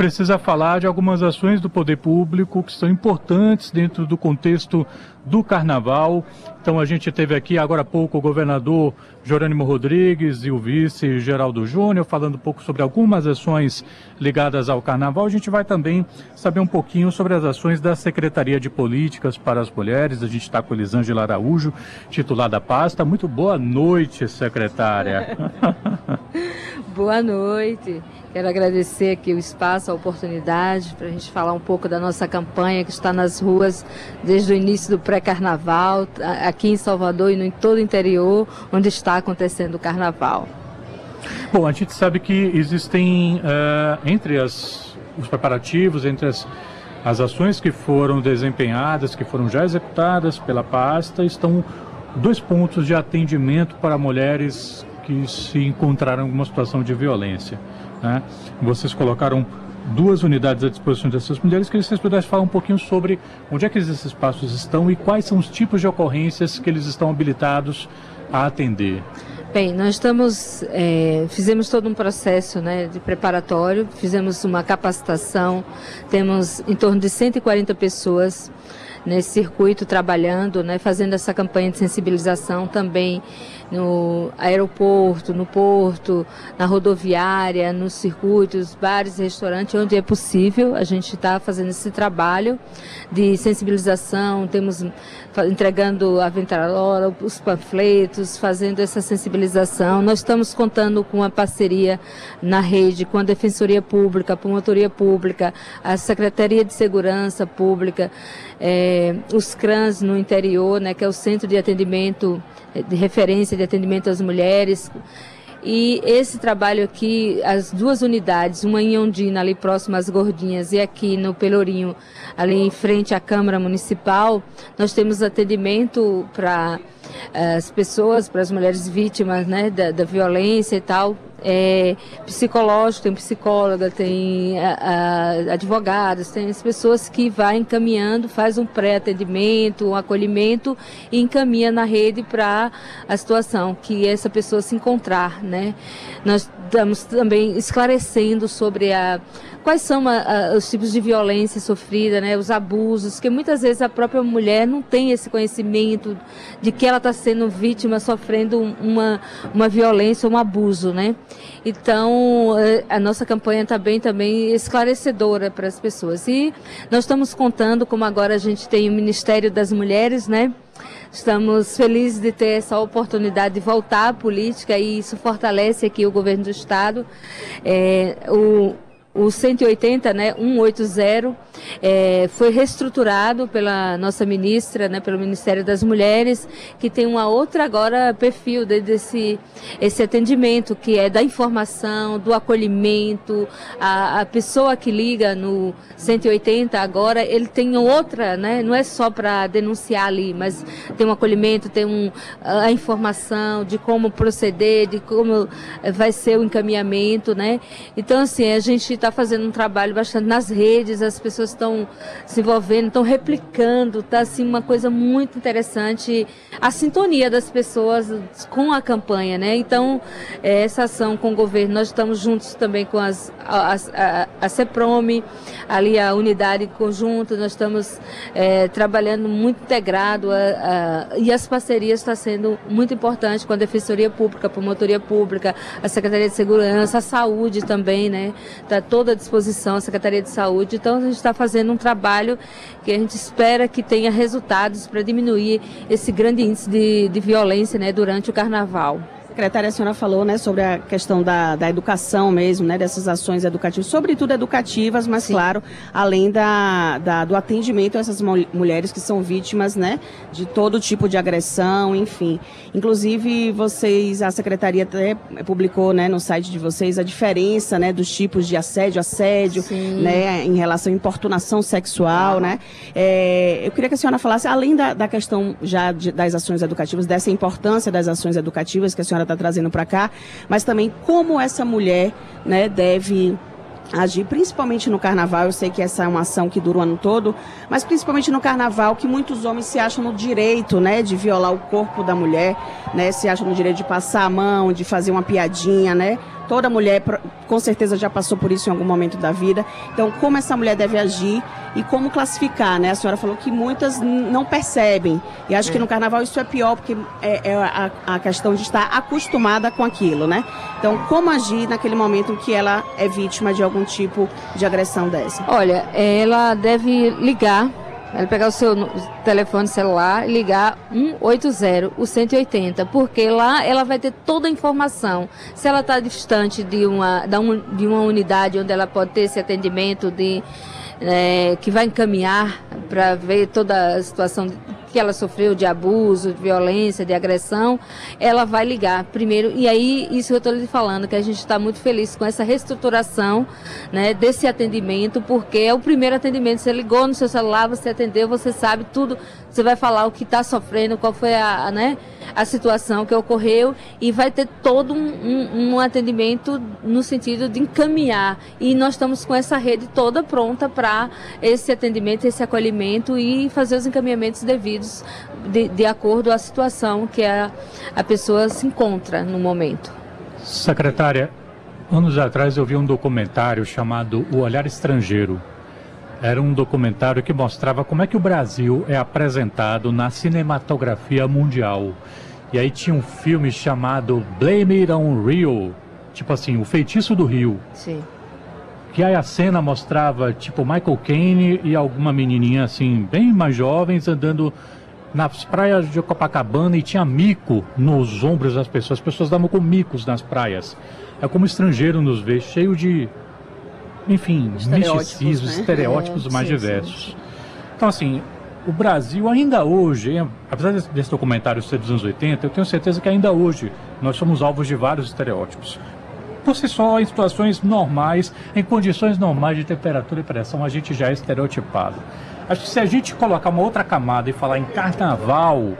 precisa falar de algumas ações do poder público que são importantes dentro do contexto do carnaval. Então a gente teve aqui agora há pouco o governador Jerônimo Rodrigues e o vice Geraldo Júnior falando um pouco sobre algumas ações ligadas ao carnaval. A gente vai também saber um pouquinho sobre as ações da Secretaria de Políticas para as Mulheres. A gente está com Elisângela Araújo, titular da pasta. Muito boa noite, secretária. boa noite. Quero agradecer aqui o espaço, a oportunidade para a gente falar um pouco da nossa campanha que está nas ruas desde o início do pré-carnaval, aqui em Salvador e em todo o interior, onde está acontecendo o carnaval. Bom, a gente sabe que existem uh, entre as, os preparativos, entre as, as ações que foram desempenhadas, que foram já executadas pela pasta, estão dois pontos de atendimento para mulheres que se encontraram em alguma situação de violência. Né? Vocês colocaram duas unidades à disposição dessas mulheres. Queria que vocês pudessem falar um pouquinho sobre onde é que esses espaços estão e quais são os tipos de ocorrências que eles estão habilitados a atender. Bem, nós estamos, é, fizemos todo um processo né, de preparatório, fizemos uma capacitação, temos em torno de 140 pessoas nesse circuito trabalhando, né, fazendo essa campanha de sensibilização também no aeroporto, no porto, na rodoviária, nos circuitos, bares, restaurantes, onde é possível. A gente está fazendo esse trabalho de sensibilização, temos entregando a ventralola, os panfletos, fazendo essa sensibilização. Nós estamos contando com a parceria na rede com a Defensoria Pública, a Promotoria Pública, a Secretaria de Segurança Pública, eh, os CRANs no interior, né, que é o Centro de Atendimento de referência de atendimento às mulheres. E esse trabalho aqui, as duas unidades, uma em Ondina, ali próximo às Gordinhas, e aqui no Pelourinho, ali em frente à Câmara Municipal, nós temos atendimento para eh, as pessoas, para as mulheres vítimas né, da, da violência e tal, é, psicológico, tem psicóloga, tem a, a, advogados, tem as pessoas que vai encaminhando, faz um pré-atendimento, um acolhimento e encaminha na rede para a situação que essa pessoa se encontrar, né? Nós estamos também esclarecendo sobre a quais são a, os tipos de violência sofrida, né, os abusos, que muitas vezes a própria mulher não tem esse conhecimento de que ela está sendo vítima, sofrendo uma, uma violência, um abuso, né? Então, eh, a nossa campanha está bem também esclarecedora para as pessoas. E nós estamos contando, como agora a gente tem o Ministério das Mulheres, né? Estamos felizes de ter essa oportunidade de voltar à política e isso fortalece aqui o governo do Estado. É, o, o 180, né, 180, é, foi reestruturado pela nossa ministra, né, pelo Ministério das Mulheres, que tem uma outra agora perfil desse esse atendimento, que é da informação, do acolhimento, a, a pessoa que liga no 180 agora, ele tem outra, né, não é só para denunciar ali, mas tem um acolhimento, tem um, a informação de como proceder, de como vai ser o encaminhamento, né, então assim, a gente está fazendo um trabalho bastante nas redes, as pessoas estão se envolvendo, estão replicando, está assim uma coisa muito interessante, a sintonia das pessoas com a campanha, né? Então, é, essa ação com o governo, nós estamos juntos também com as, a, a, a CEPROME, ali a unidade conjunta, nós estamos é, trabalhando muito integrado a, e as parcerias estão sendo muito importantes com a Defensoria Pública, a Promotoria Pública, a Secretaria de Segurança, a Saúde também, né? Está toda à disposição, a Secretaria de Saúde. Então, a gente está fazendo um trabalho que a gente espera que tenha resultados para diminuir esse grande índice de, de violência né, durante o Carnaval. Secretária, a senhora falou né, sobre a questão da, da educação mesmo, né, dessas ações educativas, sobretudo educativas, mas Sim. claro, além da, da, do atendimento a essas mulheres que são vítimas né, de todo tipo de agressão, enfim. Inclusive, vocês, a Secretaria até publicou né, no site de vocês a diferença né, dos tipos de assédio, assédio, né, em relação à importunação sexual. Ah. Né? É, eu queria que a senhora falasse, além da, da questão já de, das ações educativas, dessa importância das ações educativas que a senhora senhora está trazendo para cá, mas também como essa mulher né, deve agir, principalmente no carnaval. Eu sei que essa é uma ação que dura o ano todo, mas principalmente no carnaval, que muitos homens se acham no direito, né, de violar o corpo da mulher, né, se acham no direito de passar a mão, de fazer uma piadinha, né, Toda mulher, com certeza, já passou por isso em algum momento da vida. Então, como essa mulher deve agir e como classificar, né? A senhora falou que muitas não percebem. E acho é. que no carnaval isso é pior, porque é, é a, a, questão de estar acostumada com aquilo, né? Então, como agir naquele momento em que ela é vítima de algum tipo de agressão dessa? Olha, ela deve ligar ela pegar o seu telefone celular e ligar 180, o 180, porque lá ela vai ter toda a informação. Se ela está distante de uma, de uma unidade onde ela pode ter esse atendimento de, é, que vai encaminhar para ver toda a situação que ela sofreu de abuso, de violência, de agressão, ela vai ligar primeiro. E aí, isso eu estou lhe falando, que a gente está muito feliz com essa reestruturação né, desse atendimento, porque é o primeiro atendimento. Você ligou no seu celular, você atendeu, você sabe tudo você vai falar o que está sofrendo, qual foi a, a, né, a situação que ocorreu e vai ter todo um, um, um, atendimento no sentido de encaminhar. E nós estamos com essa rede toda pronta para esse atendimento, esse acolhimento e fazer os encaminhamentos devidos de, de acordo à situação que a, a pessoa se encontra no momento. Secretária, anos atrás eu vi um documentário chamado O Olhar Estrangeiro era um documentário que mostrava como é que o Brasil é apresentado na cinematografia mundial. E aí tinha um filme chamado Blame It on Rio, tipo assim, O Feitiço do Rio. Sim. Que aí a cena mostrava, tipo, Michael Caine e alguma menininha, assim, bem mais jovens, andando nas praias de Copacabana e tinha mico nos ombros das pessoas. As pessoas davam com micos nas praias. É como estrangeiro nos vê, cheio de enfim, misticismos, né? estereótipos é, mais sim, diversos. Sim. Então, assim, o Brasil ainda hoje, apesar desse documentário ser dos anos 80, eu tenho certeza que ainda hoje nós somos alvos de vários estereótipos. Por si só, em situações normais, em condições normais de temperatura e pressão, a gente já é estereotipado. Acho que se a gente colocar uma outra camada e falar em carnaval,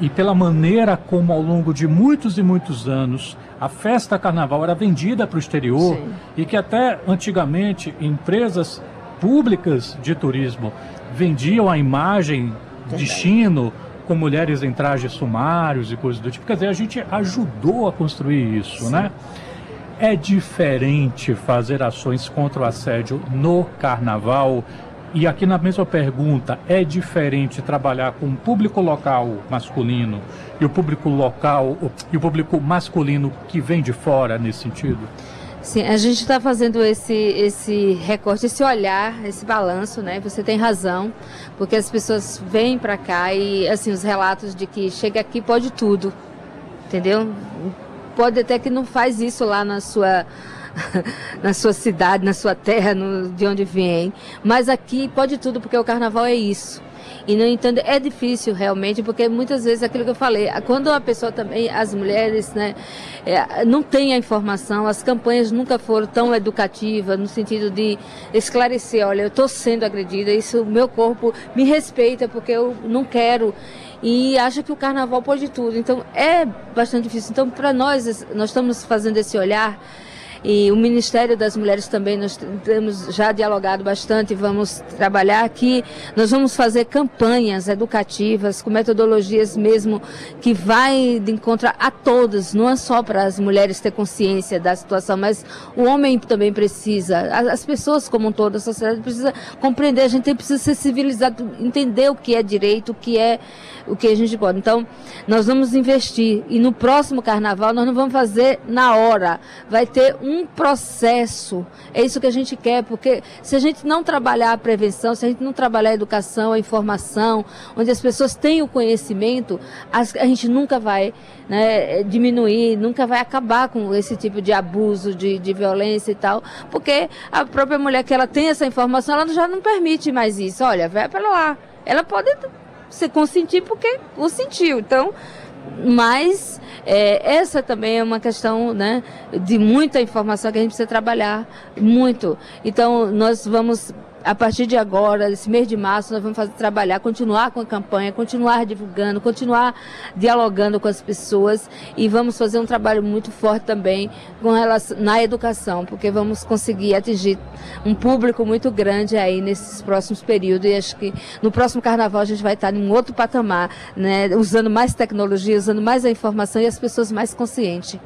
e pela maneira como ao longo de muitos e muitos anos a festa carnaval era vendida para o exterior Sim. e que até antigamente empresas públicas de turismo vendiam a imagem de destino com mulheres em trajes sumários e coisas do tipo. Quer dizer, a gente ajudou a construir isso, Sim. né? É diferente fazer ações contra o assédio no carnaval e aqui na mesma pergunta, é diferente trabalhar com o público local masculino e o público local e o público masculino que vem de fora nesse sentido? Sim, a gente está fazendo esse, esse recorte, esse olhar, esse balanço, né? Você tem razão, porque as pessoas vêm para cá e, assim, os relatos de que chega aqui pode tudo, entendeu? Pode até que não faz isso lá na sua na sua cidade, na sua terra, no, de onde vem. Mas aqui pode tudo, porque o carnaval é isso. E, no entanto, é difícil realmente, porque muitas vezes aquilo que eu falei, quando a pessoa também, as mulheres, né, é, não tem a informação, as campanhas nunca foram tão educativas, no sentido de esclarecer: olha, eu estou sendo agredida, isso, meu corpo me respeita, porque eu não quero e acha que o carnaval pode tudo. Então é bastante difícil. Então, para nós, nós estamos fazendo esse olhar e o Ministério das Mulheres também nós temos já dialogado bastante, vamos trabalhar aqui. Nós vamos fazer campanhas educativas com metodologias mesmo que vai de encontro a todos, não é só para as mulheres ter consciência da situação, mas o homem também precisa, as pessoas como um todo, a sociedade precisa compreender, a gente precisa ser civilizado, entender o que é direito, o que é o que a gente pode. Então, nós vamos investir e no próximo carnaval nós não vamos fazer na hora, vai ter um processo. É isso que a gente quer, porque se a gente não trabalhar a prevenção, se a gente não trabalhar a educação, a informação, onde as pessoas têm o conhecimento, a gente nunca vai né, diminuir, nunca vai acabar com esse tipo de abuso, de, de violência e tal, porque a própria mulher que ela tem essa informação, ela já não permite mais isso. Olha, vai para lá. Ela pode se consentir porque o sentiu. Então, mas é, essa também é uma questão né, de muita informação que a gente precisa trabalhar muito. Então, nós vamos a partir de agora, esse mês de março, nós vamos fazer, trabalhar, continuar com a campanha, continuar divulgando, continuar dialogando com as pessoas e vamos fazer um trabalho muito forte também com relação, na educação, porque vamos conseguir atingir um público muito grande aí nesses próximos períodos e acho que no próximo carnaval a gente vai estar em um outro patamar, né, usando mais tecnologia, usando mais a informação e as pessoas mais conscientes.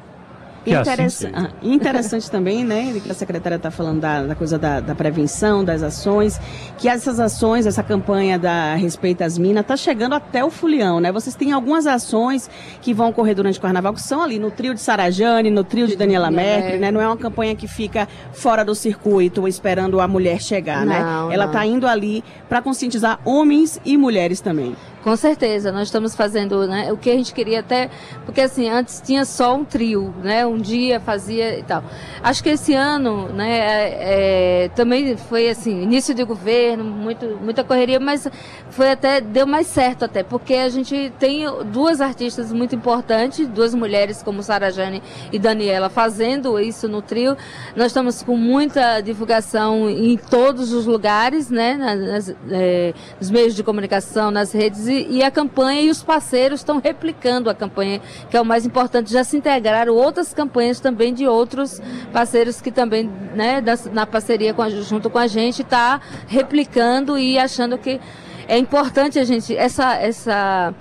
Que assim Interessa- seja. ah, interessante também, né, que a secretária está falando da, da coisa da, da prevenção, das ações, que essas ações, essa campanha da Respeita às Minas, está chegando até o Fulião, né? Vocês têm algumas ações que vão ocorrer durante o carnaval, que são ali no trio de Sarajane, no trio de Daniela Mercury, Mercury. né? Não é uma campanha que fica fora do circuito, esperando a mulher chegar, né? Não, Ela não. está indo ali para conscientizar homens e mulheres também. Com certeza, nós estamos fazendo né, o que a gente queria até, porque assim, antes tinha só um trio, né? Um dia fazia e tal. Acho que esse ano, né, é, é, também foi assim, início de governo, muito, muita correria, mas foi até, deu mais certo até, porque a gente tem duas artistas muito importantes, duas mulheres como Sara Jane e Daniela fazendo isso no trio. Nós estamos com muita divulgação em todos os lugares, né? Nas, é, nos meios de comunicação, nas redes, e, e a campanha e os parceiros estão replicando a campanha, que é o mais importante. Já se integraram outras campanhas também de outros parceiros que também, né, da- na parceria com a- junto com a gente, está replicando e achando que é importante a gente, essa, essa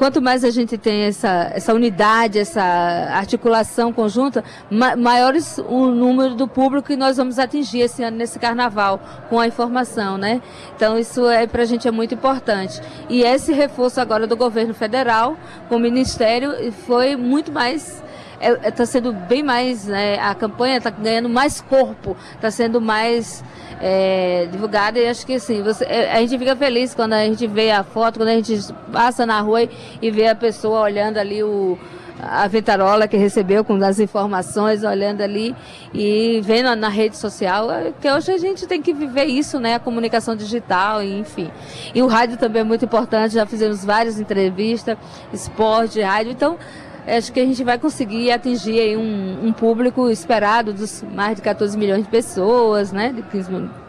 quanto mais a gente tem essa, essa unidade, essa articulação conjunta, ma maiores o número do público que nós vamos atingir esse ano nesse carnaval com a informação, né? Então isso é para a gente é muito importante. E esse reforço agora do governo federal com o ministério foi muito mais está sendo bem mais, né, a campanha está ganhando mais corpo, está sendo mais é, divulgada e acho que assim, você, é, a gente fica feliz quando a gente vê a foto, quando a gente passa na rua e, vê a pessoa olhando ali o a ventarola que recebeu com as informações, olhando ali e vendo na rede social, é, que hoje a gente tem que viver isso, né? A comunicação digital, enfim. E o rádio também é muito importante, já fizemos várias entrevistas, esporte, rádio, então acho que a gente vai conseguir atingir um, um público esperado dos mais de 14 milhões de pessoas, né?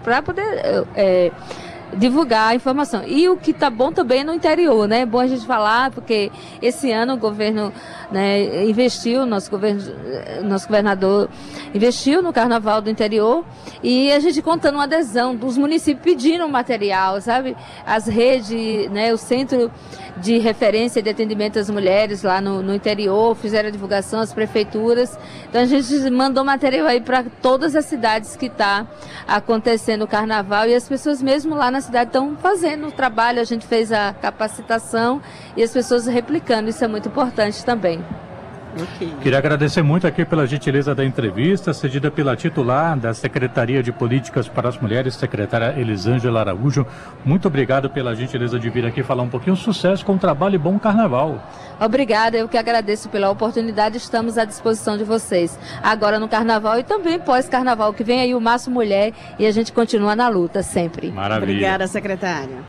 Para poder é, divulgar a informação. E o que está bom também é no interior, né? É bom a gente falar, porque esse ano o governo né, investiu, nosso, governo, nosso governador investiu no carnaval do interior e a gente contando uma adesão dos municípios pedindo material, sabe? As redes, né, o centro de referência de atendimento às mulheres lá no, no interior, fizeram a divulgação, as prefeituras. Então a gente mandou material aí para todas as cidades que está acontecendo o carnaval e as pessoas mesmo lá na cidade estão fazendo o trabalho, a gente fez a capacitação e as pessoas replicando, isso é muito importante também. Ok. Queria agradecer muito aqui pela gentileza da entrevista, cedida pela titular da Secretaria de Políticas para as Mulheres, secretária Elisângela Araújo. Muito obrigado pela gentileza de vir aqui falar um pouquinho. Sucesso com o trabalho e bom carnaval. Obrigada, eu que agradeço pela oportunidade, estamos à disposição de vocês. Agora no carnaval e também pós-carnaval, que vem aí o Márcio Mulher e a gente continua na luta sempre. Maravilha. Obrigada, secretária.